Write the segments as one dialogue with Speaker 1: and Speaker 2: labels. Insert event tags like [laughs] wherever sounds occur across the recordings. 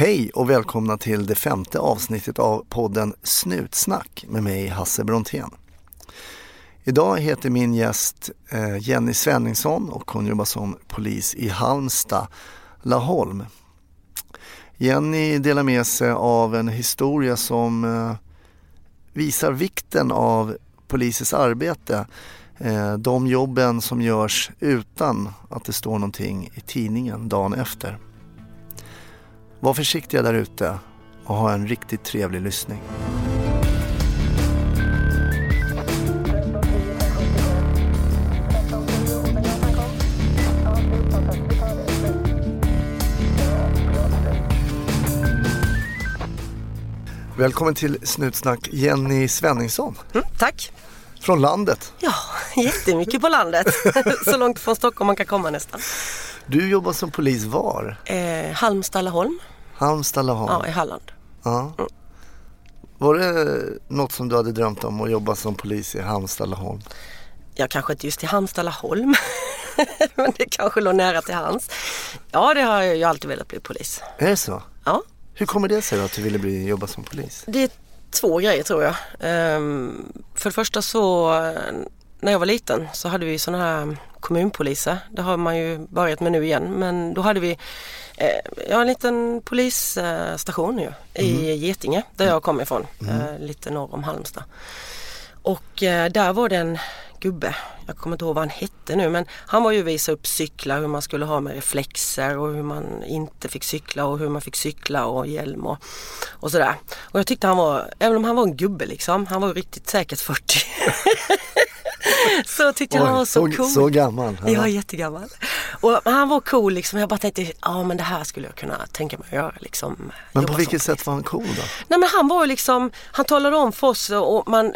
Speaker 1: Hej och välkomna till det femte avsnittet av podden Snutsnack med mig Hasse Brontén. Idag heter min gäst eh, Jenny Svenningsson och hon jobbar som polis i Halmstad, Laholm. Jenny delar med sig av en historia som eh, visar vikten av polisens arbete. Eh, de jobben som görs utan att det står någonting i tidningen dagen efter. Var försiktiga där ute och ha en riktigt trevlig lyssning. Välkommen till Snutsnack Jenny Svenningsson.
Speaker 2: Mm, tack.
Speaker 1: Från landet.
Speaker 2: Ja, jättemycket på landet. [laughs] Så långt från Stockholm man kan komma nästan.
Speaker 1: Du jobbar som polis var?
Speaker 2: Eh, Halmstad, Laholm.
Speaker 1: Halmstad, Laholm.
Speaker 2: Ja, i Halland.
Speaker 1: Ja. Mm. Var det något som du hade drömt om att jobba som polis i Halmstad, Laholm?
Speaker 2: Ja, kanske inte just i Halmstad, Laholm. [laughs] Men det kanske låg nära till hands. Ja, det har jag ju alltid velat bli polis.
Speaker 1: Är det så?
Speaker 2: Ja.
Speaker 1: Hur kommer det sig då att du ville bli, jobba som polis?
Speaker 2: Det är två grejer tror jag. Um, för det första så när jag var liten så hade vi sådana här kommunpoliser. Det har man ju börjat med nu igen. Men då hade vi eh, ja, en liten polisstation ju, i mm. Getinge där jag kommer ifrån. Mm. Eh, lite norr om Halmstad. Och eh, där var det en gubbe, jag kommer inte ihåg vad han hette nu men han var ju visa upp cyklar, hur man skulle ha med reflexer och hur man inte fick cykla och hur man fick cykla och hjälm och, och sådär. Och jag tyckte han var, även om han var en gubbe liksom, han var riktigt säkert 40. [laughs] [laughs] så tyckte jag han var så, så cool.
Speaker 1: Så gammal?
Speaker 2: Ja, ja jättegammal. Och han var cool liksom. Jag bara tänkte, ja men det här skulle jag kunna tänka mig att göra liksom.
Speaker 1: Men på vilket sätt var han cool då?
Speaker 2: Nej men han var liksom, han talade om för oss och man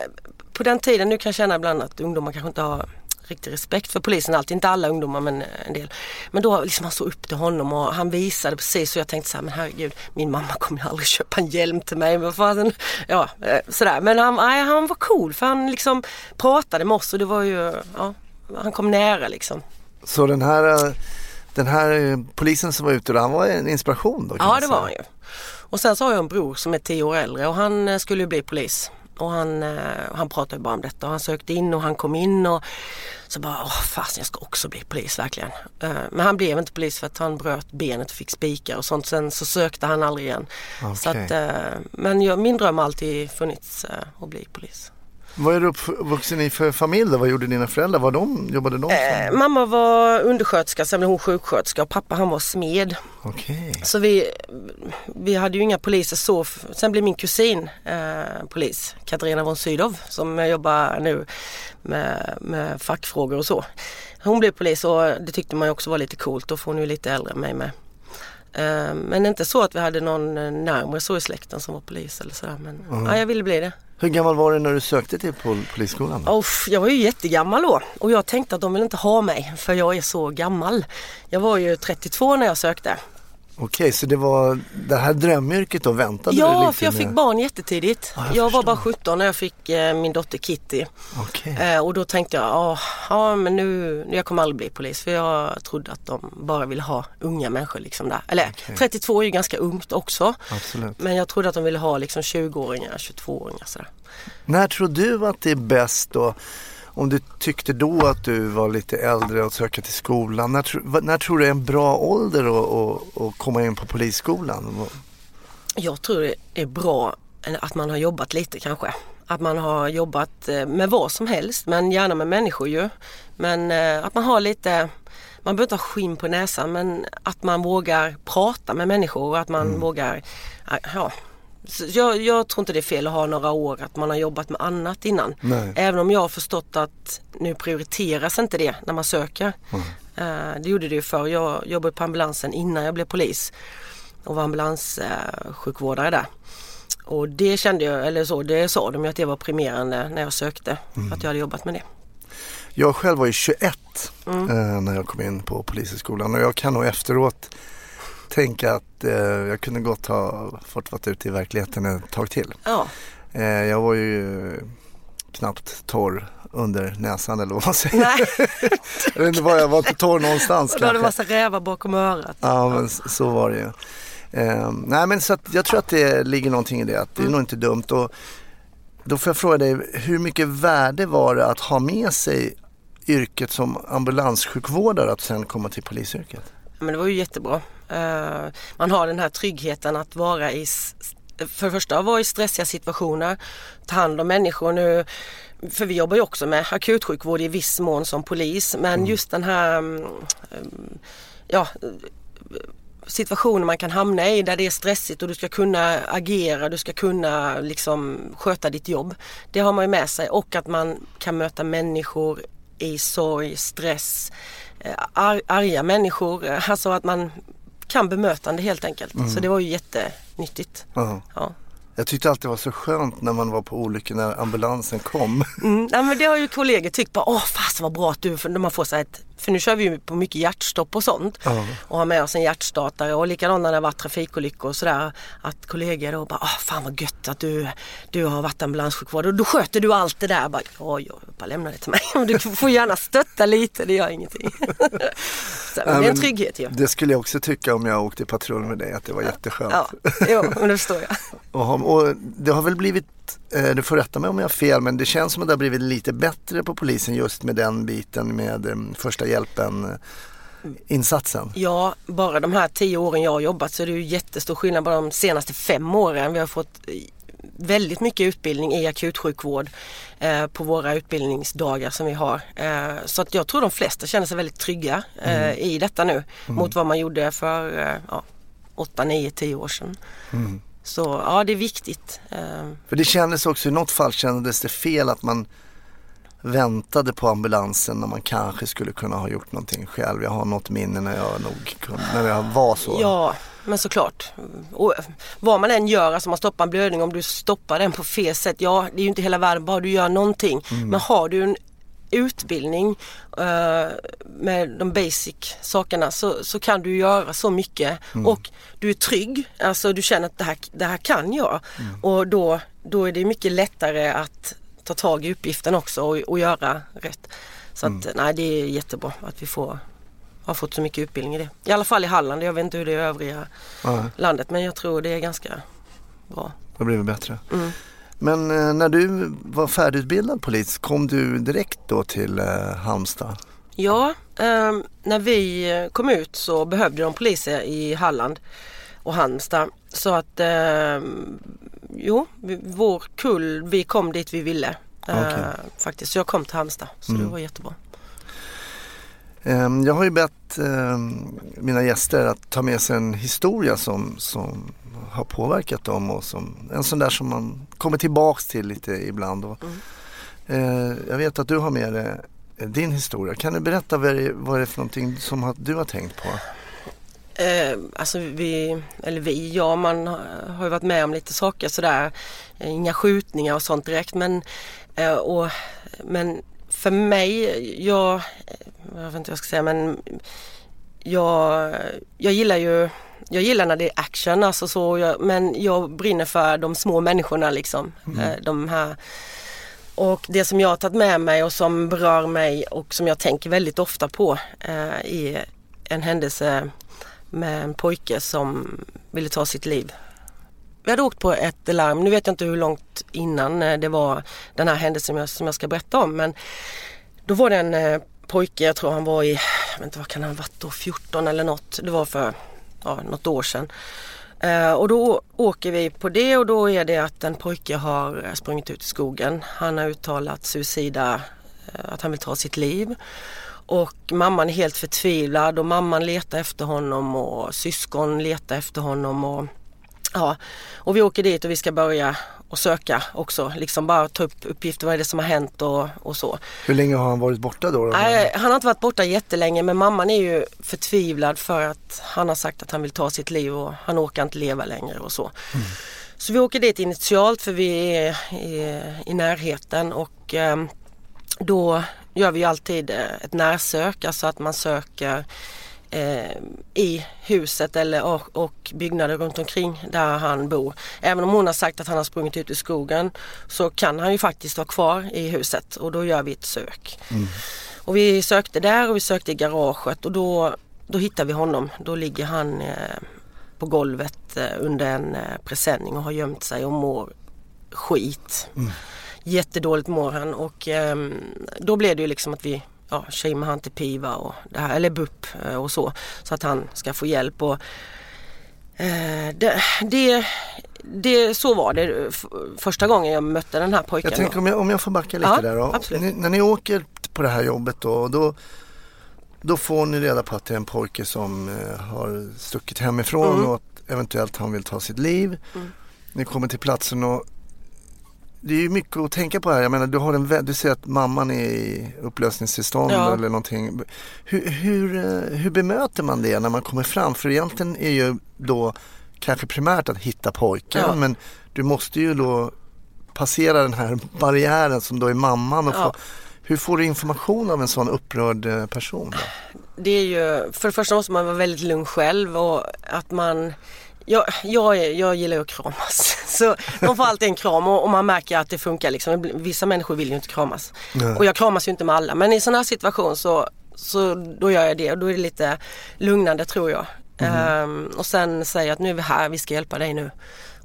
Speaker 2: på den tiden, nu kan jag känna ibland att ungdomar kanske inte har riktig respekt för polisen alltid, inte alla ungdomar men en del. Men då liksom han såg upp till honom och han visade precis och jag tänkte så här, men herregud min mamma kommer ju aldrig köpa en hjälm till mig. Men, fan, ja, eh, sådär. men han, nej, han var cool för han liksom pratade med oss och det var ju, ja, han kom nära liksom.
Speaker 1: Så den här, eh, den här eh, polisen som var ute då, han var en inspiration då?
Speaker 2: Ja det var han ju. Och sen så har jag en bror som är tio år äldre och han skulle ju bli polis. Och han, eh, han pratade bara om detta och han sökte in och han kom in och så bara, åh fasen jag ska också bli polis verkligen. Eh, men han blev inte polis för att han bröt benet och fick spikar och sånt. Sen så sökte han aldrig igen. Okay. Så att, eh, men jag, min dröm har alltid funnits att bli polis.
Speaker 1: Vad är du uppvuxen i för familj då? Vad gjorde dina föräldrar? Var de, jobbade de?
Speaker 2: Eh, mamma var undersköterska, sen blev hon sjuksköterska och pappa han var smed.
Speaker 1: Okay.
Speaker 2: Så vi, vi hade ju inga poliser så. Sen blev min kusin eh, polis, Katarina von Sydow som jobbar nu med, med fackfrågor och så. Hon blev polis och det tyckte man ju också var lite coolt. Då får hon ju lite äldre än mig med. Eh, men inte så att vi hade någon närmare så i släkten som var polis eller sådär. Men mm. ja, jag ville bli det.
Speaker 1: Hur gammal var du när du sökte till polisskolan?
Speaker 2: Oh, jag var ju jättegammal då och jag tänkte att de vill inte ha mig för jag är så gammal. Jag var ju 32 när jag sökte.
Speaker 1: Okej, så det var det här drömyrket då väntade
Speaker 2: ja,
Speaker 1: du lite
Speaker 2: Ja, för jag
Speaker 1: med...
Speaker 2: fick barn jättetidigt.
Speaker 1: Ja, jag
Speaker 2: jag var bara 17 när jag fick eh, min dotter Kitty.
Speaker 1: Okay.
Speaker 2: Eh, och då tänkte jag, ja men nu, jag kommer aldrig bli polis för jag trodde att de bara ville ha unga människor liksom där. Eller okay. 32 är ju ganska ungt också.
Speaker 1: Absolut.
Speaker 2: Men jag trodde att de ville ha liksom 20-åringar, 22-åringar sådär.
Speaker 1: När tror du att det är bäst då om du tyckte då att du var lite äldre och söka till skolan, när, när tror du är en bra ålder att, komma in på polisskolan?
Speaker 2: Jag tror det är bra att man har jobbat lite kanske. Att man har jobbat eh, med vad som helst men gärna med människor ju. Men eh, att man har lite, man behöver inte ha skinn på näsan men att man vågar prata med människor och att man mm. vågar ja, jag, jag, tror inte det är fel att ha några år att man har jobbat med annat innan.
Speaker 1: Nej.
Speaker 2: Även om jag har förstått att nu prioriteras inte det när man söker. Mm. Uh, det gjorde det ju förr. Jag jobbade på ambulansen innan jag blev polis och var ambulanssjukvårdare där. Och det kände jag, eller så, det sa de ju att det var primerande när jag sökte. Mm. Att jag hade jobbat med det.
Speaker 1: Jag själv var ju 21 mm. uh, när jag kom in på polishögskolan och jag kan nog efteråt tänka att eh, jag kunde gott ha fått vara ute i verkligheten ett tag till.
Speaker 2: Ja.
Speaker 1: Eh, jag var ju knappt torr under näsan eller vad man säger.
Speaker 2: Nej. [laughs]
Speaker 1: jag vet inte var jag var inte torr någonstans.
Speaker 2: Och du hade massa rävar bakom örat.
Speaker 1: Ja men så var det ju. Eh, nej men så att jag tror att det ligger någonting i det, att det är
Speaker 2: Mm.
Speaker 1: nog inte dumt. Och då får jag fråga dig, hur mycket värde var det att ha med sig yrket som ambulanssjukvårdare att sen komma till polisyrket?
Speaker 2: Men det var ju jättebra. Eh, man har den här tryggheten att vara i, för det första vara i stressiga situationer, ta hand om människor nu. För vi jobbar ju också med akutsjukvård i viss mån som polis men just den här mm, mm, ja, situationer man kan hamna i där det är stressigt och du ska kunna agera, du ska kunna liksom sköta ditt jobb. Det har man ju med sig och att man kan möta människor i sorg, stress, eh, ar arga människor. eh, Alltså att man kan bemötande helt enkelt. Så det var ju jättenyttigt.
Speaker 1: Ja.
Speaker 2: Ja.
Speaker 1: Jag tyckte alltid det var så skönt när man var på olyckor när ambulansen kom.
Speaker 2: Mm, nej, men det har ju kollegor tyckt bara, åh fast vad bra att du, för man får så ett, för nu kör vi ju på mycket hjärtstopp och sånt
Speaker 1: Ja.
Speaker 2: och har med oss en hjärtstartare och likadant när det har varit trafikolyckor och sådär att kollegor då bara, åh fan vad gött att du, du har varit ambulanssjukvård och då sköter du allt det där. Bara, oj, oj, bara lämna det till mig. [laughs] Du får gärna stötta lite, det gör ingenting. [laughs] så, men det är en trygghet ju.
Speaker 1: Det skulle jag också tycka om jag åkte patrull med dig, att det var jätteskönt.
Speaker 2: Ja, jo, men det förstår jag. [laughs]
Speaker 1: Och, har- och det har väl blivit, eh, du får rätta mig om jag har fel, men det känns som att det har blivit lite bättre på polisen just med den biten med eh, första hjälpen eh, insatsen.
Speaker 2: Ja, bara de här tio åren jag har jobbat så är det ju jättestor skillnad bara de senaste fem åren. Vi har fått väldigt mycket utbildning i akutsjukvård eh, på våra utbildningsdagar som vi har. Eh, så att jag tror de flesta känner sig väldigt trygga eh, i detta nu mot vad man gjorde för eh, ja, 8, 9, 10 år sedan. Så ja, det är viktigt. Eh,
Speaker 1: För det kändes också, i något fall kändes det fel att man väntade på ambulansen när man kanske skulle kunna ha gjort någonting själv. Jag har något minne när jag nog kunde, när jag var så.
Speaker 2: Ja, men såklart. Och vad man än gör, alltså man stoppar en blödning, om du stoppar den på fel sätt, ja det är ju inte hela världen, bara du gör någonting. Men har du en utbildning eh, med de basic sakerna så, så kan du göra så mycket och du är trygg, alltså du känner att det här, det här kan jag och då, då är det mycket lättare att ta tag i uppgiften också och, och göra rätt. Så att nej det är jättebra att vi får har fått så mycket utbildning i det. I alla fall i Halland, jag vet inte hur det är i övriga
Speaker 1: Ja,
Speaker 2: landet men jag tror det är ganska bra.
Speaker 1: det blev bättre.
Speaker 2: Mm.
Speaker 1: Men eh, när du var färdigutbildad polis, kom du direkt då till eh, Halmstad?
Speaker 2: Ja, ehm, när vi kom ut så behövde de poliser i Halland och Halmstad. Så att ehm, jo, vår kull, vi kom dit vi ville. eh,
Speaker 1: Okej.
Speaker 2: faktiskt, så jag kom till Halmstad så det var jättebra.
Speaker 1: Ehm, Jag har ju bett mina gäster att ta med sig en historia som, som har påverkat dem och som, en sån där som man kommer tillbaks till lite ibland. Och, eh, jag vet att du har med dig eh, din historia. Kan du berätta vad det, vad det är för någonting som du har tänkt på?
Speaker 2: Eh, alltså vi, eller vi, ja man har ju varit med om lite saker sådär. Eh, Inga skjutningar och sånt direkt men, eh, och, men för mig, jag, jag vet inte vad jag ska säga men jag, jag gillar ju jag gillar när det är action alltså så, jag, men jag brinner för de små människorna liksom. Eh, de här och det som jag har tagit med mig och som berör mig och som jag tänker väldigt ofta på eh, är en händelse med en pojke som ville ta sitt liv. Vi hade åkt på ett larm, nu vet jag inte hur långt innan eh, det var den här händelsen jag, som jag ska berätta om men då var det en eh, pojke, jag tror han var i, jag vet inte vad kan han ha varit då, 14 eller något. Det var för ja, något år sedan. Eh, och då åker vi på det och då är det att en pojke har sprungit ut i skogen. Han har uttalat suicida, eh, att han vill ta sitt liv. Och mamman är helt förtvivlad och mamman letar efter honom och syskon letar efter honom. Och, ja. och vi åker dit och vi ska börja och söka också. Liksom bara ta upp uppgifter, vad är det som har hänt och, och så.
Speaker 1: Hur länge har han varit borta då?
Speaker 2: Nej, han har inte varit borta jättelänge men mamman är ju förtvivlad för att han har sagt att han vill ta sitt liv och han orkar inte leva längre och så. Så vi åker dit initialt för vi är i, i närheten och eh, då gör vi alltid eh, ett närsök, alltså att man söker eh, i huset eller, och, och byggnader runt omkring där han bor. Även om hon har sagt att han har sprungit ut i skogen så kan han ju faktiskt vara kvar i huset och då gör vi ett sök. Och vi sökte där och vi sökte i garaget och då, då hittade vi honom. Då ligger han eh, på golvet eh, under en eh, presenning och har gömt sig och mår skit.
Speaker 1: Mm.
Speaker 2: Jättedåligt mår han och eh, då blev det ju liksom att vi ja, shameade han till PIVA och det här, eller BUP eh, och så. Så att han ska få hjälp. Och, eh, det, det, det, så var det f- första gången jag mötte den här pojken.
Speaker 1: Jag tänker om jag, om jag får backa lite
Speaker 2: Ja,
Speaker 1: där då. Ni, när ni åker på det här jobbet då, då, då får ni reda på att det är en pojke som eh, har stuckit hemifrån
Speaker 2: Mm.
Speaker 1: och att eventuellt han vill ta sitt liv.
Speaker 2: Mm.
Speaker 1: Ni kommer till platsen och det är ju mycket att tänka på här. Jag menar du, har en, du ser att mamman är i upplösningstillstånd
Speaker 2: Ja.
Speaker 1: eller någonting. Hur, hur, eh, hur bemöter man det när man kommer fram? För egentligen är ju då kanske primärt att hitta pojken
Speaker 2: Ja.
Speaker 1: men du måste ju då passera den här [laughs] barriären som då är mamman. Och
Speaker 2: Ja.
Speaker 1: få, hur får du information av en sån upprörd eh, person? Då?
Speaker 2: Det är ju, för det första måste man vara väldigt lugn själv och att man jag, jag, jag gillar ju att kramas. [laughs] Så man får alltid en kram och, och man märker att det funkar. Liksom. Vissa människor vill ju inte kramas.
Speaker 1: Nej.
Speaker 2: Och jag kramas ju inte med alla. Men i sån här situation så, så då gör jag det och då är det lite lugnande tror jag. Ehm, och sen säger jag att nu är vi här, vi ska hjälpa dig nu.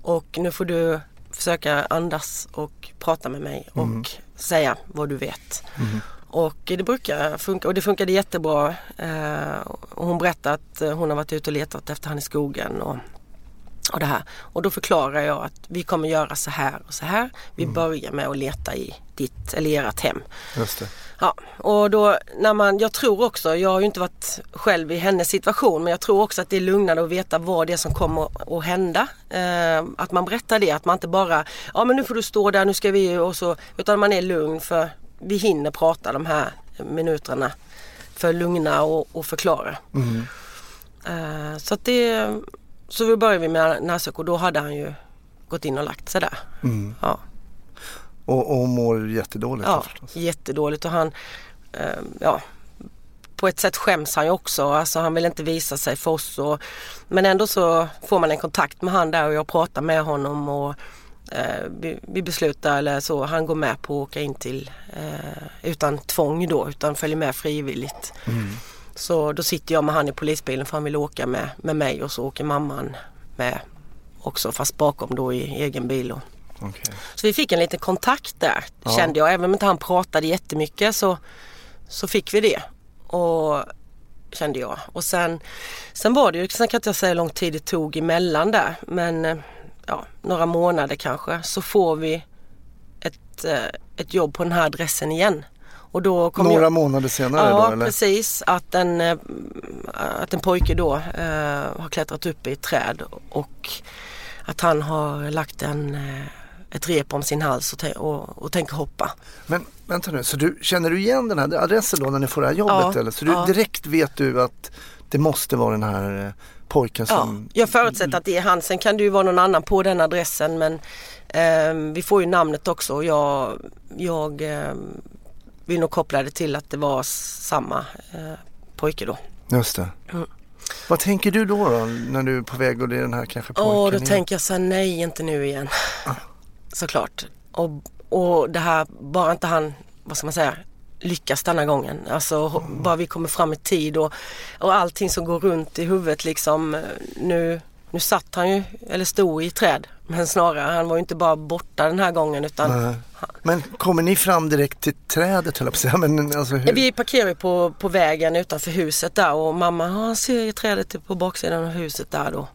Speaker 2: Och nu får du försöka andas och prata med mig och säga vad du vet. Och det brukar funka och det funkade jättebra. Eh, hon berättade att hon har varit ute och letat efter han i skogen och, och det här. Och då förklarar jag att vi kommer göra så här och så här. Vi börjar med att leta i ditt eller ert hem.
Speaker 1: Just det.
Speaker 2: Ja, och då när man, jag tror också, jag har ju inte varit själv i hennes situation men jag tror också att det är lugnare att veta vad det är som kommer att hända. Eh, att man berättar det, att man inte bara, ja men nu får du stå där, nu ska vi och så, utan man är lugn för vi hinner prata de här minuterna för att lugna och, och förklara.
Speaker 1: Mm.
Speaker 2: Eh, så att det, så vi började vi med närsök och då hade han ju gått in och lagt sig där.
Speaker 1: Mm.
Speaker 2: Ja.
Speaker 1: Och, och mår jättedåligt
Speaker 2: Ja,
Speaker 1: förstås.
Speaker 2: jättedåligt och han, eh, ja, på ett sätt skäms han ju också. Alltså han vill inte visa sig för oss. Och, men ändå så får man en kontakt med han där och jag pratar med honom och eh, vi, vi beslutar eller så, han går med på att åka in till, eh, utan tvång då, utan följer med frivilligt.
Speaker 1: Mm.
Speaker 2: Så då sitter jag med han i polisbilen för han vill åka med, med mig och så åker mamman med också fast bakom då i egen bil. Och,
Speaker 1: Okej.
Speaker 2: så vi fick en liten kontakt där
Speaker 1: Ja.
Speaker 2: kände jag. Även om inte han pratade jättemycket så, så fick vi det. Och kände jag. Och sen, sen var det ju, sen kan inte jag säga hur lång tid det tog emellan där. Men eh, ja, några månader kanske så får vi ett, eh, ett jobb på den här adressen igen. Och då kom
Speaker 1: Några
Speaker 2: jag,
Speaker 1: månader senare
Speaker 2: Ja
Speaker 1: då eller?
Speaker 2: precis. Att en, eh, att en pojke då eh, har klättrat upp i ett träd och att han har lagt en, eh, ett rep om sin hals och, och, och tänker hoppa.
Speaker 1: Men vänta nu, så du, känner du igen den här adressen då när ni får det här jobbet
Speaker 2: Ja,
Speaker 1: eller? Så du,
Speaker 2: ja.
Speaker 1: direkt vet du att det måste vara den här eh, pojken
Speaker 2: Ja,
Speaker 1: som...
Speaker 2: jag förutsätter att det är han. Sen kan det ju vara någon annan på den adressen men eh, vi får ju namnet också och jag, jag eh, vill nog koppla det till att det var samma eh, pojke då.
Speaker 1: Just det.
Speaker 2: Mm.
Speaker 1: Vad tänker du då, då när du är på väg och det är den här kanske pojken?
Speaker 2: Åh, då
Speaker 1: igen?
Speaker 2: tänker jag så här, nej inte nu igen. Såklart. Och, och det här, bara inte han, vad ska man säga, lyckas denna gången. Alltså ho- bara vi kommer fram i tid och, och allting som går runt i huvudet liksom. eh, Nu, nu satt han ju, eller stod i träd. Men snarare, han var ju inte bara borta den här gången utan
Speaker 1: Nej. Men kommer ni fram direkt till trädet höll jag på att säga. Men alltså hur?
Speaker 2: Vi parkerar på, på vägen utanför huset där och mamma, "Ja, han ser ju trädet på baksidan av huset där då.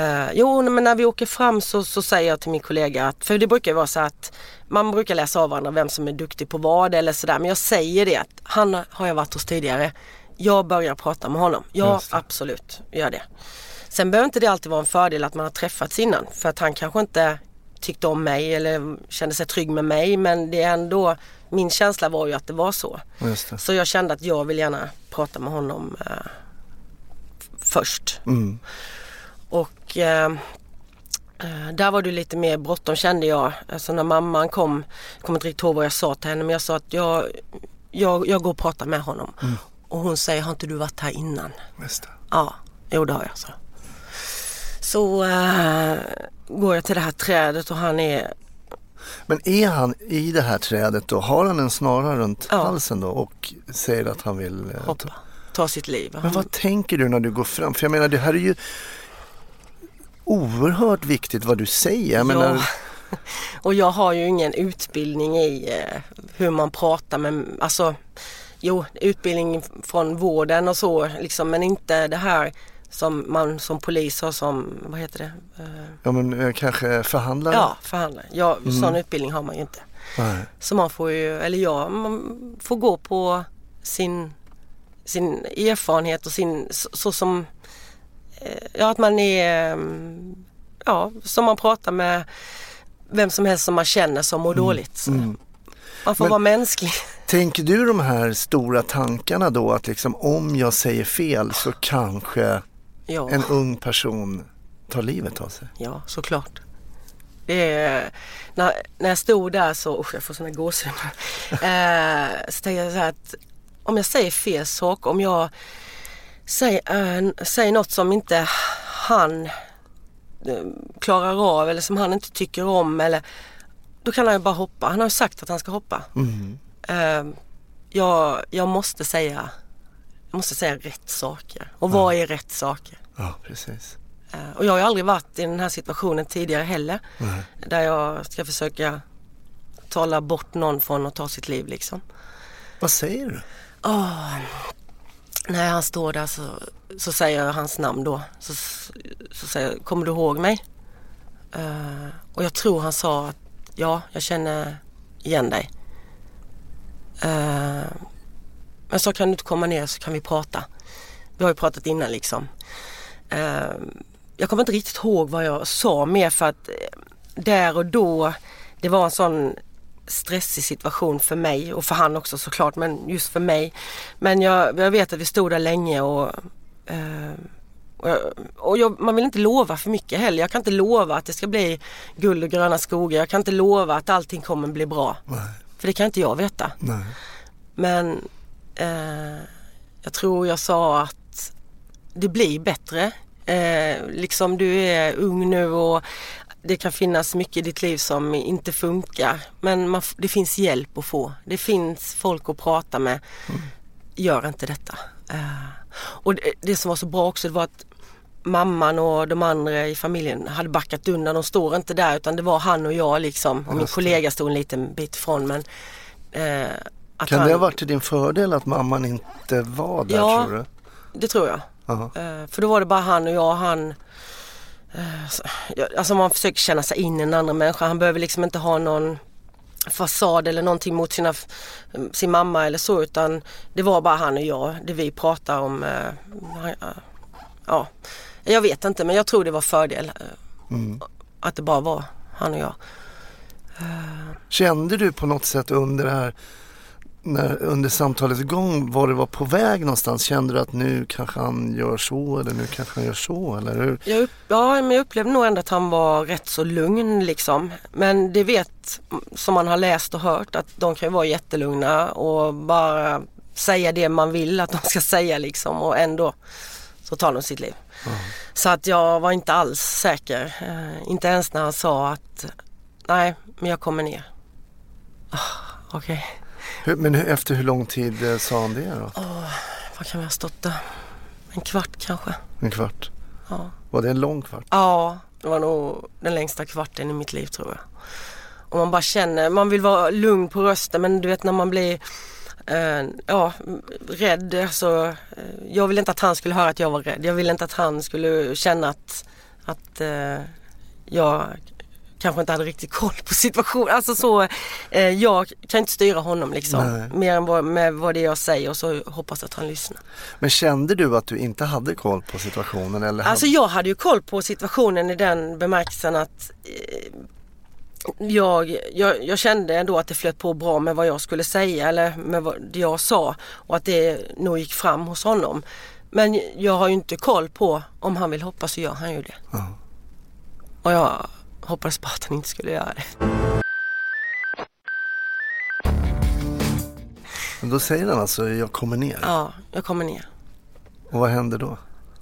Speaker 2: Eh, jo, men när vi åker fram så, så säger jag till min kollega att, för det brukar ju vara så att man brukar läsa av varandra vem som är duktig på vad eller sådär. Men jag säger det att han har jag varit hos tidigare. Jag börjar prata med honom. Ja, absolut, gör det. Sen behöver inte det alltid vara en fördel att man har träffats innan. För att han kanske inte tyckte om mig eller kände sig trygg med mig. Men det är ändå, min känsla var ju att det var så.
Speaker 1: Det.
Speaker 2: Så jag kände att jag vill gärna prata med honom eh, först.
Speaker 1: Mm.
Speaker 2: Och eh, eh, där var det lite mer bråttom kände jag. Alltså när mamman kom, jag kommer inte riktigt ihåg vad jag sa till henne men jag sa att jag, jag, jag går och pratar med honom. Och hon säger, har inte du varit här innan? Ja, jo det har jag så. Så eh, går jag till det här trädet och han är,
Speaker 1: Men är han i det här trädet då? Har han en snara runt
Speaker 2: Ja.
Speaker 1: halsen då och säger att han vill ta...
Speaker 2: hoppa, ta sitt liv.
Speaker 1: Men vad tänker du när du går fram? För jag menar det här är ju oerhört viktigt vad du säger. Jag menar,
Speaker 2: Ja. [laughs] Och jag har ju ingen utbildning i eh, hur man pratar med, alltså jo utbildning från vården och så liksom men inte det här som man som polis har som, vad heter det? Eh,
Speaker 1: ja, men eh, kanske förhandlare?
Speaker 2: ja, förhandlare. Ja,
Speaker 1: Mm.
Speaker 2: sån utbildning har man ju inte.
Speaker 1: Nej.
Speaker 2: Så man får ju, eller ja, man får gå på sin, sin erfarenhet och sin, så, så som, eh, ja att man är, mm, ja som man pratar med vem som helst som man känner som mår dåligt. Så
Speaker 1: Mm.
Speaker 2: Man får
Speaker 1: Men-
Speaker 2: vara mänsklig.
Speaker 1: Tänker du de här stora tankarna då att liksom om jag säger fel så kanske
Speaker 2: Ja,
Speaker 1: en ung person tar livet av sig?
Speaker 2: ja såklart. Det är, när, när jag stod där så, usch jag får såna gåshud [laughs] eh, Så tänkte jag så att om jag säger fel sak, om jag säger, eh, säger något som inte han eh, klarar av eller som han inte tycker om eller då kan han ju bara hoppa. Han har ju sagt att han ska hoppa.
Speaker 1: Mm.
Speaker 2: Eh, jag, jag måste säga jag måste säga rätt saker. Och vad är rätt saker?
Speaker 1: Ja, precis.
Speaker 2: Eh, Och jag har aldrig varit i den här situationen tidigare heller.
Speaker 1: Nej.
Speaker 2: Där jag ska försöka tala bort någon från att ta sitt liv liksom.
Speaker 1: Vad säger du?
Speaker 2: Åh, när han står där så, så säger jag hans namn då. Så, så säger jag, kommer du ihåg mig? Eh, och jag tror han sa att ja, jag känner igen dig. Eh, men så kan du inte komma ner så kan vi prata. Vi har ju pratat innan liksom. Eh, jag kommer inte riktigt ihåg vad jag sa mer för att eh, där och då det var en sån stressig situation för mig och för han också såklart men just för mig. Men jag, jag vet att vi stod där länge och, eh, och, jag, och jag, man vill inte lova för mycket heller. Jag kan inte lova att det ska bli guld och gröna skogar. Jag kan inte lova att allting kommer bli bra.
Speaker 1: Nej.
Speaker 2: För det kan inte jag veta.
Speaker 1: Nej.
Speaker 2: Men eh, jag tror jag sa att det blir bättre. Eh, liksom du är ung nu och det kan finnas mycket i ditt liv som inte funkar. Men man, det finns hjälp att få. Det finns folk att prata med. Gör inte detta. Eh, och det, det som var så bra också det var att mamman och de andra i familjen hade backat undan. De står inte där utan det var han och jag liksom. Och min kollega stod en liten bit ifrån men eh,
Speaker 1: Kan
Speaker 2: han,
Speaker 1: det ha varit till din fördel att mamman inte var där
Speaker 2: Ja.
Speaker 1: tror du?
Speaker 2: Det tror jag.
Speaker 1: Jaha.
Speaker 2: Eh, för då var det bara han och jag. Han, eh, alltså man försöker känna sig in i en annan människa. Han behöver liksom inte ha någon fasad eller någonting mot sina, sin mamma eller så utan det var bara han och jag. Det vi pratade om. eh, ja, jag vet inte men jag tror det var fördel.
Speaker 1: Mm.
Speaker 2: Att det bara var han och jag.
Speaker 1: Kände du på något sätt under det här när, under samtalets gång var det var på väg någonstans? Kände du att nu kanske han gör så eller nu kanske han gör så eller hur?
Speaker 2: Jag, upp, ja, men jag upplevde nog ändå att han var rätt så lugn liksom. Men det vet, som man har läst och hört, att de kan ju vara jättelugna och bara säga det man vill att de ska säga liksom och ändå så tar de sitt liv. Så att jag var inte alls säker. Eh, inte ens när han sa att nej, men jag kommer ner. Ah, Okej,
Speaker 1: Hur, men efter hur lång tid eh, sa han det då?
Speaker 2: vad kan vi ha stått där? En kvart kanske?
Speaker 1: En kvart?
Speaker 2: Ja.
Speaker 1: Var det en lång kvart?
Speaker 2: Ja, det var nog den längsta kvarten i mitt liv tror jag. Och man bara känner, man vill vara lugn på rösten men du vet när man blir eh, ja, rädd så eh, jag ville inte att han skulle höra att jag var rädd. Jag ville inte att han skulle känna att, att eh, jag kanske inte hade riktigt koll på situationen. Alltså så, eh, jag kan inte styra honom liksom.
Speaker 1: Nej.
Speaker 2: Mer än vad, med vad det är jag säger och så hoppas att han lyssnar.
Speaker 1: Men kände du att du inte hade koll på situationen? Eller
Speaker 2: Alltså jag hade ju koll på situationen i den bemärkelsen att eh, jag, jag, jag kände ändå att det flöt på bra med vad jag skulle säga eller med vad det jag sa och att det nog gick fram hos honom. Men jag har ju inte koll på om han vill hoppa så gör han ju det.
Speaker 1: Ja.
Speaker 2: Och jag hoppades bara att han inte skulle göra det.
Speaker 1: Men då säger han alltså, jag kommer ner.
Speaker 2: Ja, jag kommer ner.
Speaker 1: Och vad händer då?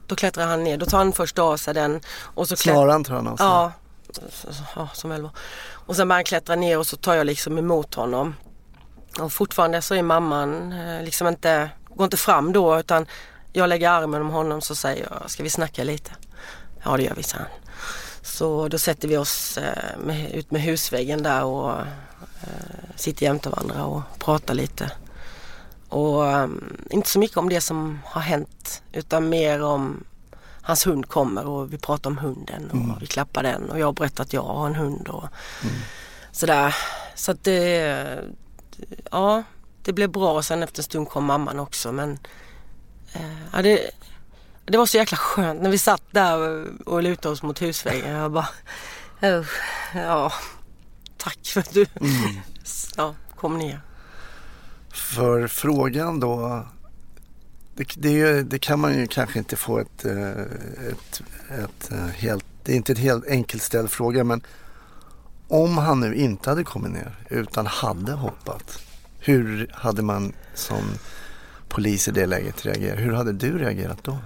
Speaker 2: Då klättrar han ner. Då tar han först av sig den och så klättrar
Speaker 1: Snaran tar han av sig?
Speaker 2: Ja, så- så- ja som väl var. Och sen han klättra ner och så tar jag liksom emot honom. Och fortfarande så är mamman eh, liksom inte, går inte fram då utan jag lägger armen om honom så säger jag, ska vi snacka lite? Ja det gör vi, han. Så då sätter vi oss eh, med, ut med husväggen där och eh, sitter jämte varandra och pratar lite. Och um, inte så mycket om det som har hänt utan mer om hans hund kommer och vi pratar om hunden och mm. vi klappar den och jag berättar att jag har en hund och mm. sådär. Så att det, ja, det blev bra. Sen efter en stund kom mamman också men eh, ja, det, det var så jäkla skönt när vi satt där och lutade oss mot husväggen. Jag bara, oh, ja, tack för att du mm. [laughs] ja, kom ner.
Speaker 1: För frågan då, det, det, det, kan man ju kanske inte få ett, eh, ett, ett, eh, helt, det är inte ett helt enkelt ställd fråga men om han nu inte hade kommit ner utan hade hoppat, hur hade man som polis i det läget reagerat? Hur hade du reagerat då?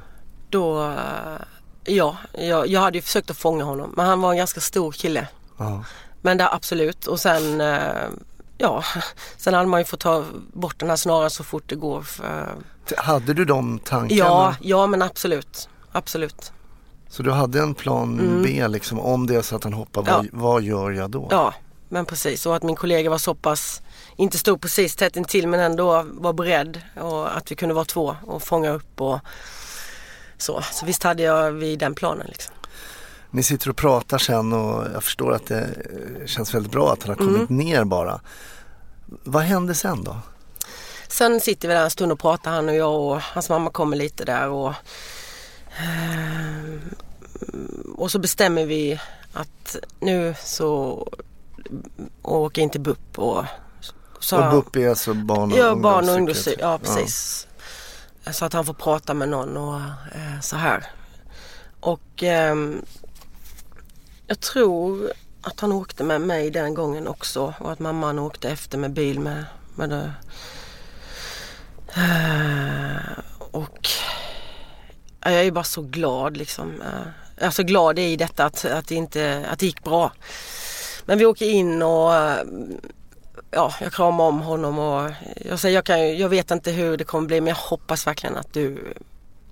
Speaker 2: Då, eh, ja, jag, jag hade ju försökt att fånga honom men han var en ganska stor kille. Aha. Men det absolut och sen ja, [laughs] sen hade man ju fått ta bort den här snaran så fort det går.
Speaker 1: Hade du de tankarna?
Speaker 2: Ja, ja men absolut. Absolut.
Speaker 1: Så du hade en plan mm. B liksom om det är så att han hoppar, ja. vad, vad gör jag då?
Speaker 2: Ja, men precis. Och att min kollega var så pass, inte stod precis tätt intill men ändå var beredd och att vi kunde vara två och fånga upp och så. Så visst hade jag vid den planen liksom.
Speaker 1: Ni sitter och pratar sen och jag förstår att det känns väldigt bra att han har kommit mm. ner bara. Vad hände sen då?
Speaker 2: Sen sitter vi där en stund och pratar han och jag och hans mamma kommer lite där och eh, och så bestämmer vi att nu så åker in till BUP och
Speaker 1: så, och BUP är alltså barn och
Speaker 2: ja, barn och ungdomspsykiatri? Ja precis. Ja. Så att han får prata med någon och eh, så här. Och eh, jag tror att han åkte med mig den gången också och att mamman åkte efter med bil med, med det. Eh, och jag är bara så glad liksom. Uh, jag är så glad i detta att, att, det inte, att det gick bra. Men vi åker in och ja, jag kramar om honom och jag säger jag, kan, jag vet inte hur det kommer bli men jag hoppas verkligen att du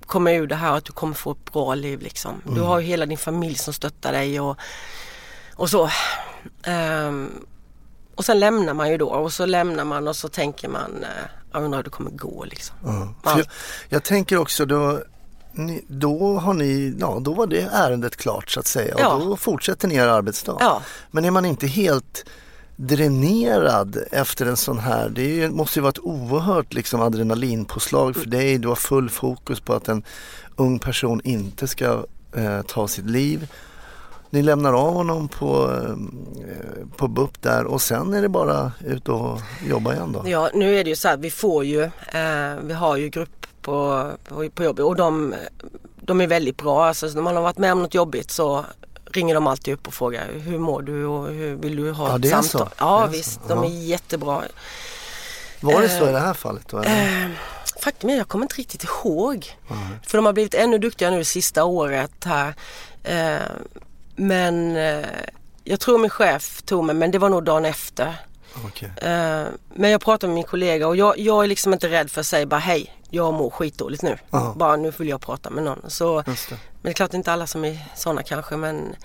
Speaker 2: kommer ur det här och att du kommer få ett bra liv liksom. Mm. Du har ju hela din familj som stöttar dig och och så. Um, och sen lämnar man ju då och så lämnar man och så tänker man, uh, jag undrar hur det kommer gå liksom.
Speaker 1: Mm. Jag, jag, tänker också då, ni, då har ni, ja då var det ärendet klart så att säga och ja. då fortsätter ni er arbetsdag. Ja. Men är man inte helt dränerad efter en sån här, det måste ju vara ett oerhört liksom adrenalinpåslag för dig. Du har full fokus på att en ung person inte ska eh, ta sitt liv ni lämnar av honom på, eh, på BUP där och sen är det bara ut och jobba igen då?
Speaker 2: Ja nu är det ju så att vi får ju, eh, vi har ju grupp på, på, på jobbet och de, de är väldigt bra. Alltså när man har varit med om något jobbigt så ringer de alltid upp och frågar hur mår du och hur vill du ha
Speaker 1: ja, ett samtal? Så.
Speaker 2: Ja visst, så. de är jättebra.
Speaker 1: Var det så i det här fallet då?
Speaker 2: Eh, faktum är jag kommer inte riktigt ihåg. Mm. För de har blivit ännu duktigare nu det sista året här. Eh, men eh, jag tror min chef tog mig, men det var nog dagen efter. Okay. Eh, men jag pratade med min kollega och jag, jag, är liksom inte rädd för att säga bara hej, jag mår skitdåligt nu. Aha. Bara nu vill jag prata med någon. Så, det. Men det är klart inte alla som är sådana kanske men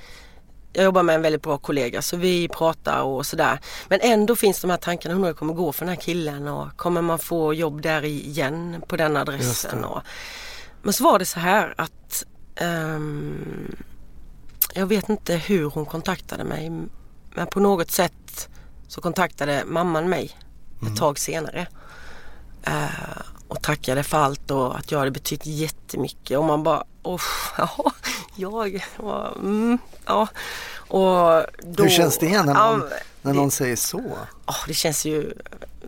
Speaker 2: jag jobbar med en väldigt bra kollega så vi pratar och sådär. Men ändå finns de här tankarna, hur det kommer gå för den här killen och kommer man få jobb där igen på den adressen? Och, men så var det så här att um, jag vet inte hur hon kontaktade mig men på något sätt så kontaktade mamman mig mm. ett tag senare. Uh, och tackade för allt och att jag hade betytt jättemycket och man bara, oh, [laughs] ja, jag, mm, ja. Och
Speaker 1: då, Hur känns det när någon, ja, när någon det, säger så?
Speaker 2: Oh, det känns ju,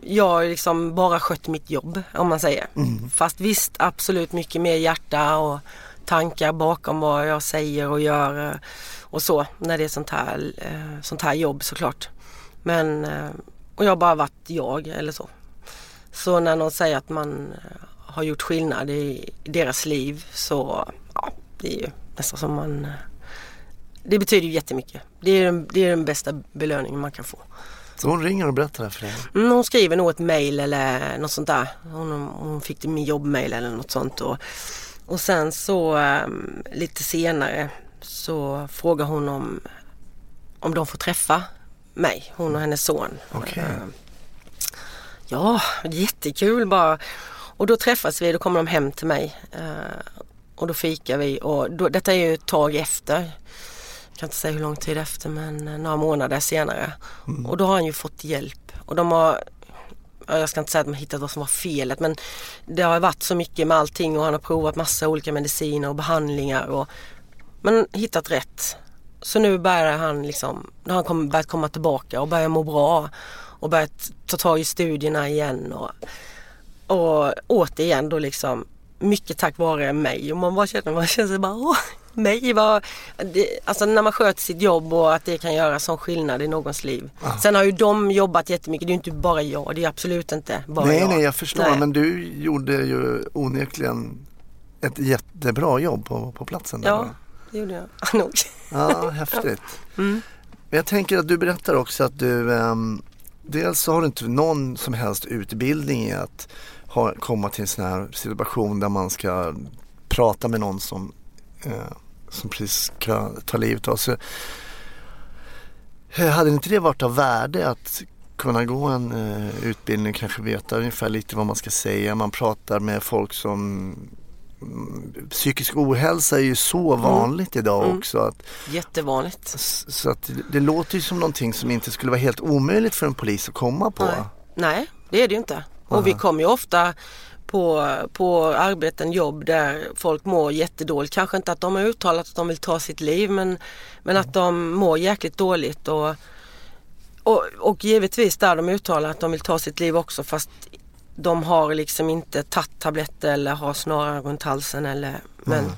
Speaker 2: jag har liksom bara skött mitt jobb om man säger. Mm. Fast visst absolut mycket mer hjärta och tankar bakom vad jag säger och gör eh, och så när det är sånt här, eh, sånt här jobb såklart. Men, eh, och jag har bara varit jag eller så. Så när någon säger att man har gjort skillnad i deras liv så ja, det är ju nästan som man det betyder ju jättemycket. Det är, den, det är den bästa belöningen man kan få.
Speaker 1: Så hon ringer och berättar det för dig?
Speaker 2: Mm, hon skriver nog ett mail eller något sånt där. Hon, hon fick min jobbmail eller något sånt. Och, och sen så um, lite senare så frågar hon om, om de får träffa mig, hon och hennes son.
Speaker 1: Okej.
Speaker 2: Eh, Ja, jättekul bara. Och då träffas vi, då kommer de hem till mig. Eh, och då fikar vi och då, detta är ju ett tag efter. Jag kan inte säga hur lång tid efter men några månader senare. Och då har han ju fått hjälp. Och de har, ja, jag ska inte säga att de har hittat vad som var felet men det har varit så mycket med allting och han har provat massa olika mediciner och behandlingar. Och, men hittat rätt. Så nu börjar han liksom, nu har han kom, börjat komma tillbaka och börjar må bra. Och börjat ta tag i studierna igen. Och, och återigen då liksom mycket tack vare mig. Och man bara känner, man känner sig bara åh, mig var, det, Alltså när man sköter sitt jobb och att det kan göra sån skillnad i någons liv. Sen har ju de jobbat jättemycket, det är ju inte bara jag, det är absolut inte bara
Speaker 1: Nej,
Speaker 2: jag.
Speaker 1: nej, jag förstår.
Speaker 2: Nej.
Speaker 1: Men du gjorde ju onekligen ett jättebra jobb på, på platsen. Där
Speaker 2: Ja? Det gjorde jag nog.
Speaker 1: Ja, häftigt.
Speaker 2: Mm.
Speaker 1: Men jag tänker att du berättar också att du ehm, Dels så har du inte någon som helst utbildning i att ha, komma till en sån här situation där man ska prata med någon som, eh, som precis ska ta livet av sig. Eh, Hade inte det varit av värde att kunna gå en eh, utbildning och kanske veta ungefär lite vad man ska säga. Man pratar med folk som mm, Psykisk ohälsa är ju så vanligt idag
Speaker 2: Mm.
Speaker 1: också. Att,
Speaker 2: Jättevanligt.
Speaker 1: så att det- det låter ju som någonting som inte skulle vara helt omöjligt för en polis att komma på.
Speaker 2: Nej. Nej, det är det ju inte. Och vi kommer ju ofta på, på arbeten, jobb där folk mår jättedåligt. Kanske inte att de har uttalat att de vill ta sitt liv men, men att de mår jäkligt dåligt. Och, och, och givetvis där de uttalar att de vill ta sitt liv också fast de har liksom inte tagit tabletter eller har snarare runt halsen eller men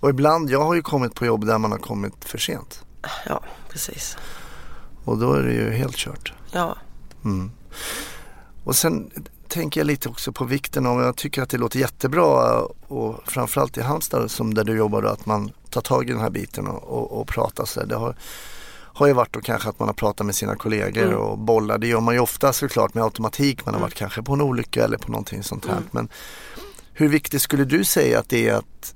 Speaker 1: Och ibland, jag har ju kommit på jobb där man har kommit för sent.
Speaker 2: ja precis.
Speaker 1: Och då är det ju helt kört.
Speaker 2: Ja.
Speaker 1: Mm. Och sen tänker jag lite också på vikten av, jag tycker att det låter jättebra och framförallt i Halmstad som där du jobbar då, att man tar tag i den här biten och, och, och pratar så här. Det har, har ju varit då kanske att man har pratat med sina kollegor
Speaker 2: Mm.
Speaker 1: och bollar. Det gör man ju ofta såklart med automatik. Man har varit kanske på en olycka eller på någonting sånt här.
Speaker 2: Mm.
Speaker 1: Men hur viktigt skulle du säga att det är att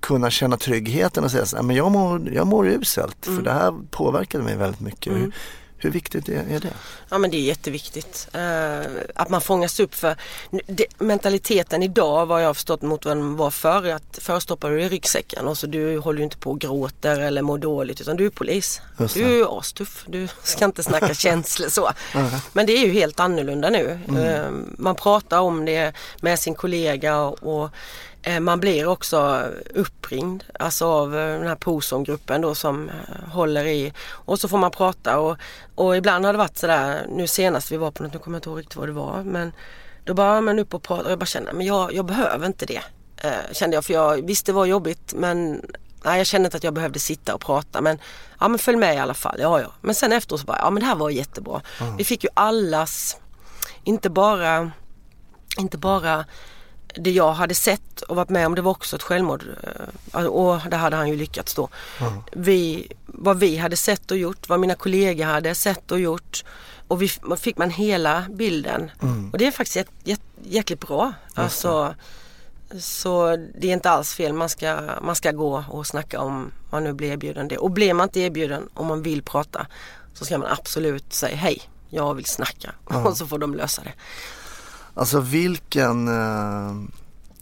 Speaker 1: kunna känna tryggheten och säga så här, men jag mår, jag mår uselt för det här påverkade mig väldigt mycket.
Speaker 2: Mm.
Speaker 1: Hur, hur viktigt är, det?
Speaker 2: Ja men det är jätteviktigt. Eh, att man fångas upp för mentaliteten idag vad jag har förstått mot vad den var förr att förstoppar du i ryggsäcken och så du håller ju inte på och gråter eller mår dåligt utan du är polis. Du är astuff. Du ska inte snacka [laughs] känslor så. Men det är ju helt annorlunda nu. Eh, man pratar om det med sin kollega och, man blir också uppringd alltså av eh, den här POSOM-gruppen då som eh, håller i och så får man prata och, och ibland har det varit sådär, nu senast vi var på något, nu kommer jag inte ihåg riktigt vad det var men då bara man upp och prata och jag bara känner, men jag, jag behöver inte det. Eh, kände jag för jag, visst det var jobbigt men nej, jag kände inte att jag behövde sitta och prata men ja men följ med i alla fall, ja ja. Men sen efteråt så bara, ja men det här var jättebra. Vi fick ju allas, inte bara inte bara det jag hade sett och varit med om, det var också ett självmord. eh, Och det hade han ju lyckats då. Vi, vad vi hade sett och gjort, vad mina kollegor hade sett och gjort. Och vi fick man hela bilden. Och det är faktiskt jät, jät, jäkligt bra. Alltså, så det är inte alls fel, man ska, man ska gå och snacka om man nu blir erbjuden det. Och blir man inte erbjuden om man vill prata så ska man absolut säga hej, jag vill snacka. [laughs] Och så får de lösa det.
Speaker 1: Alltså vilken, eh,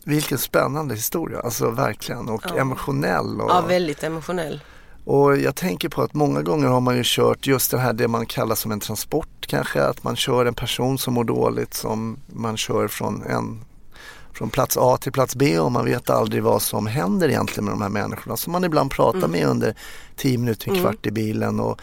Speaker 1: vilken spännande historia, alltså verkligen och
Speaker 2: Ja.
Speaker 1: emotionell. Och,
Speaker 2: Ja, väldigt emotionell.
Speaker 1: och jag tänker på att många gånger har man ju kört just det här det man kallar som en transport kanske, att man kör en person som mår dåligt som man kör från en från plats A till plats B och man vet aldrig vad som händer egentligen med de här människorna som man ibland pratar
Speaker 2: Mm.
Speaker 1: med under 10 minuter, en kvart i bilen och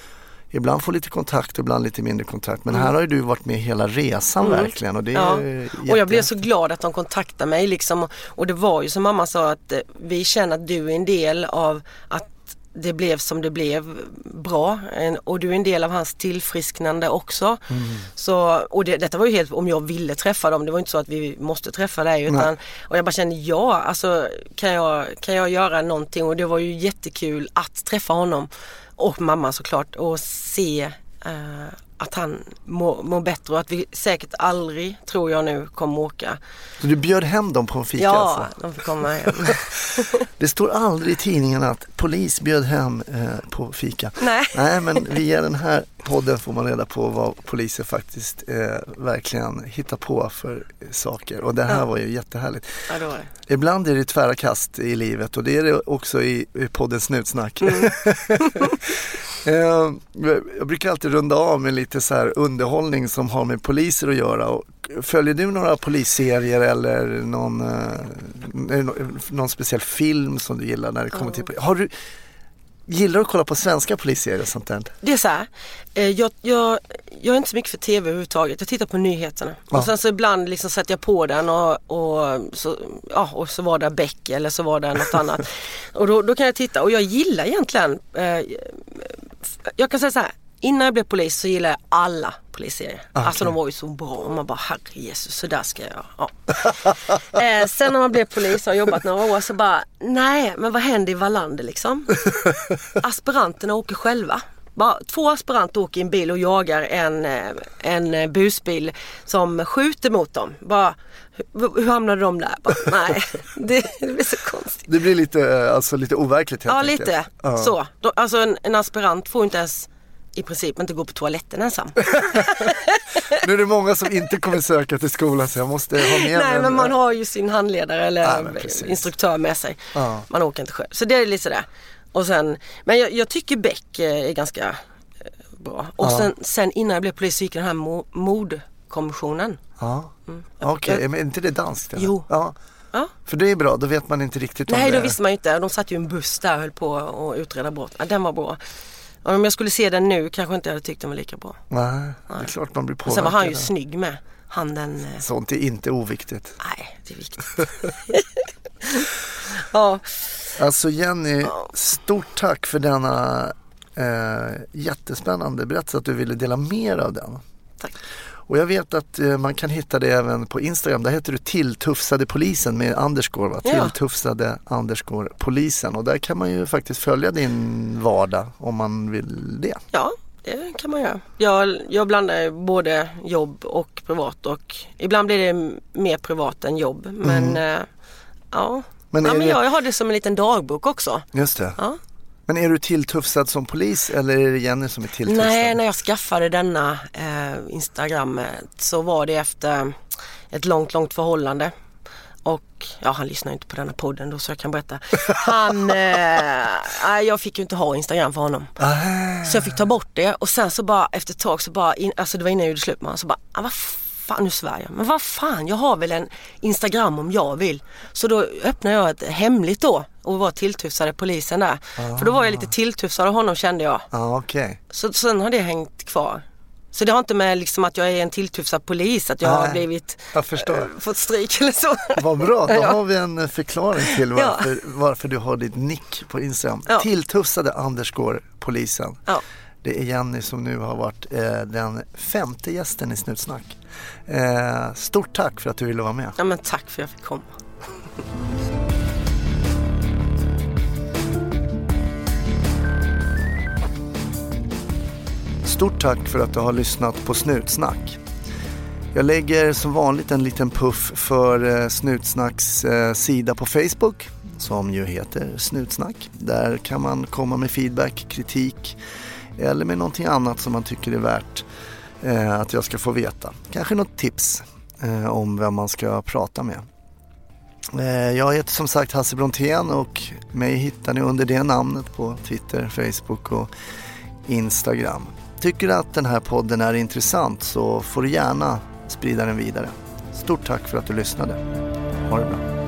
Speaker 1: ibland får lite kontakt och ibland lite mindre kontakt. Men här har ju du varit med hela resan verkligen och det
Speaker 2: Mm. Ja.
Speaker 1: ju
Speaker 2: Och jag blev
Speaker 1: jätte-
Speaker 2: så glad att de kontaktade mig liksom. Och det var ju som mamma sa att eh, vi känner att du är en del av att det blev som det blev bra och du är en del av hans tillfrisknande också.
Speaker 1: Mm.
Speaker 2: Så, och det, detta var ju helt om jag ville träffa dem, det var inte så att vi måste träffa dig utan
Speaker 1: Nej.
Speaker 2: och jag bara kände ja, alltså kan jag, kan jag göra någonting och det var ju jättekul att träffa honom och mamma såklart och se att han mår, mår bättre och att vi säkert aldrig, tror jag nu, kommer åka.
Speaker 1: Så du bjöd hem dem på en fika
Speaker 2: ja,
Speaker 1: alltså?
Speaker 2: de får komma hem. [laughs]
Speaker 1: Det står aldrig i tidningen att polis bjöd hem eh, på fika.
Speaker 2: Nej.
Speaker 1: Nej, men [laughs] via den här podden får man reda på vad poliser faktiskt eh, verkligen hittar på för saker. Och det här
Speaker 2: Ja.
Speaker 1: var ju jättehärligt.
Speaker 2: Ja, det var det.
Speaker 1: Ibland är det tvära kast i livet och det är det också i, i podden Snutsnack.
Speaker 2: Mm. [laughs]
Speaker 1: Eh, Jag brukar alltid runda av med lite så här underhållning som har med poliser att göra. Och följer du några polisserier eller någon, eh, någon speciell film som du gillar när det kommer till Har du, Gillar du att kolla på svenska polisserier och sånt där?
Speaker 2: Det är så här, eh, jag, jag, jag är inte så mycket för tv överhuvudtaget. Jag tittar på nyheterna.
Speaker 1: Ja.
Speaker 2: Och sen så ibland liksom sätter jag på den och, och, så, ja, och så var det Beck eller så var det något annat. [laughs] Och då, då kan jag titta och jag gillar egentligen, eh, jag kan säga så här, innan jag blev polis så gillade jag alla polisserier.
Speaker 1: Ah,
Speaker 2: Alltså de var ju så bra och man bara herre Jesus så där ska jag göra. Ja. [laughs] eh, sen när man blev polis och har jobbat några år så bara nej men vad händer i Wallander liksom? [laughs] aspiranterna åker själva. Bara, två aspiranter åker i en bil och jagar en, eh, en eh, busbil som skjuter mot dem. Bara, hur, hamnade de där? Bara, [laughs] nej, det, det blir så konstigt.
Speaker 1: Det blir lite, eh, alltså, lite overkligt helt
Speaker 2: Ja
Speaker 1: enkelt.
Speaker 2: lite
Speaker 1: Ja.
Speaker 2: så. Då, alltså en, en aspirant får inte ens i princip inte gå på toaletten ensam. [laughs]
Speaker 1: Nu är det många som inte kommer söka till skolan så jag måste ha med
Speaker 2: Nej
Speaker 1: en-
Speaker 2: men man har ju sin handledare eller
Speaker 1: Ja,
Speaker 2: instruktör med sig.
Speaker 1: Ja.
Speaker 2: Man åker inte själv. Så det är lite sådär. Och sen, men jag, jag tycker Beck eh, är ganska eh, bra. Och
Speaker 1: Ja.
Speaker 2: sen, sen innan jag blev polis så gick den här mo- mordkommissionen.
Speaker 1: Ja,
Speaker 2: Mm.
Speaker 1: okej,
Speaker 2: Jag-
Speaker 1: men är inte det danskt? eller?
Speaker 2: Jo.
Speaker 1: Ja.
Speaker 2: Ja.
Speaker 1: För det är bra, då vet man inte riktigt om
Speaker 2: Nej
Speaker 1: det
Speaker 2: då visste man ju inte. De satt ju i en buss där och höll på att utreda brott. Ja, den var bra. Om jag skulle se den nu kanske inte jag hade tyckt den var lika bra.
Speaker 1: Nej, det är klart man blir
Speaker 2: Men
Speaker 1: påverkad.
Speaker 2: sen var han ju snygg med. Han den... eh,
Speaker 1: Sånt är inte oviktigt.
Speaker 2: Nej, det är viktigt. [laughs] ja,
Speaker 1: Alltså Jenny, stort tack för denna eh, jättespännande berättelse att du ville dela mer av den.
Speaker 2: tack.
Speaker 1: Och jag vet att eh, man kan hitta det även på Instagram. Där heter du Tilltufsade polisen med underscore va?
Speaker 2: Ja.
Speaker 1: Tilltufsade underscore polisen. Och där kan man ju faktiskt följa din vardag om man vill det.
Speaker 2: Ja, det kan man göra. Jag, jag blandar både jobb och privat och ibland blir det mer privat än jobb. Men eh, ja,
Speaker 1: Men
Speaker 2: ja men jag, jag har det som en liten dagbok också.
Speaker 1: Just det.
Speaker 2: Ja.
Speaker 1: Men är du tilltufsad som polis eller är det Jenny som är tilltufsad?
Speaker 2: Nej, när jag skaffade denna eh, Instagram så var det efter ett långt, långt förhållande. Och ja, han lyssnar ju inte på denna podden då så jag kan berätta. Han, [laughs] eh, jag fick ju inte ha Instagram för honom.
Speaker 1: Ah,
Speaker 2: Så jag fick ta bort det och sen så bara efter ett tag så bara, in, alltså det var innan jag gjorde slut med honom, så bara, ah, vad fan nu jag. Men vad fan, jag har väl en Instagram om jag vill. Så då öppnade jag ett hemligt då och var tilltufsade polisen där. För då var jag lite tilltufsad av honom kände jag.
Speaker 1: Ja, okej.
Speaker 2: Så sen har det hängt kvar. Så det har inte med liksom att jag är en tilltufsad polis, att jag har
Speaker 1: Nej,
Speaker 2: blivit,
Speaker 1: jag
Speaker 2: eh, fått stryk eller så. [laughs]
Speaker 1: Vad bra, då
Speaker 2: Ja.
Speaker 1: har vi en förklaring till
Speaker 2: Ja.
Speaker 1: varför, varför du har ditt nick på Instagram.
Speaker 2: Ja.
Speaker 1: Tilltufsade underscore polisen.
Speaker 2: Ja.
Speaker 1: Det är Jenny som nu har varit eh, den femte gästen i Snutsnack. Eh, stort tack för att du ville vara med.
Speaker 2: ja men tack för att jag fick komma.
Speaker 1: Stort tack för att du har lyssnat på Snutsnack. Jag lägger som vanligt en liten puff för eh, Snutsnacks eh, sida på Facebook som ju heter Snutsnack. Där kan man komma med feedback, kritik eller med någonting annat som man tycker är värt eh, att jag ska få veta. Kanske något tips eh, om vem man ska prata med. Eh, jag heter som sagt Hasse Brontén och mig hittar ni under det namnet på Twitter, Facebook och Instagram. Tycker du att den här podden är intressant så får du gärna sprida den vidare. Stort tack för att du lyssnade. Ha det bra.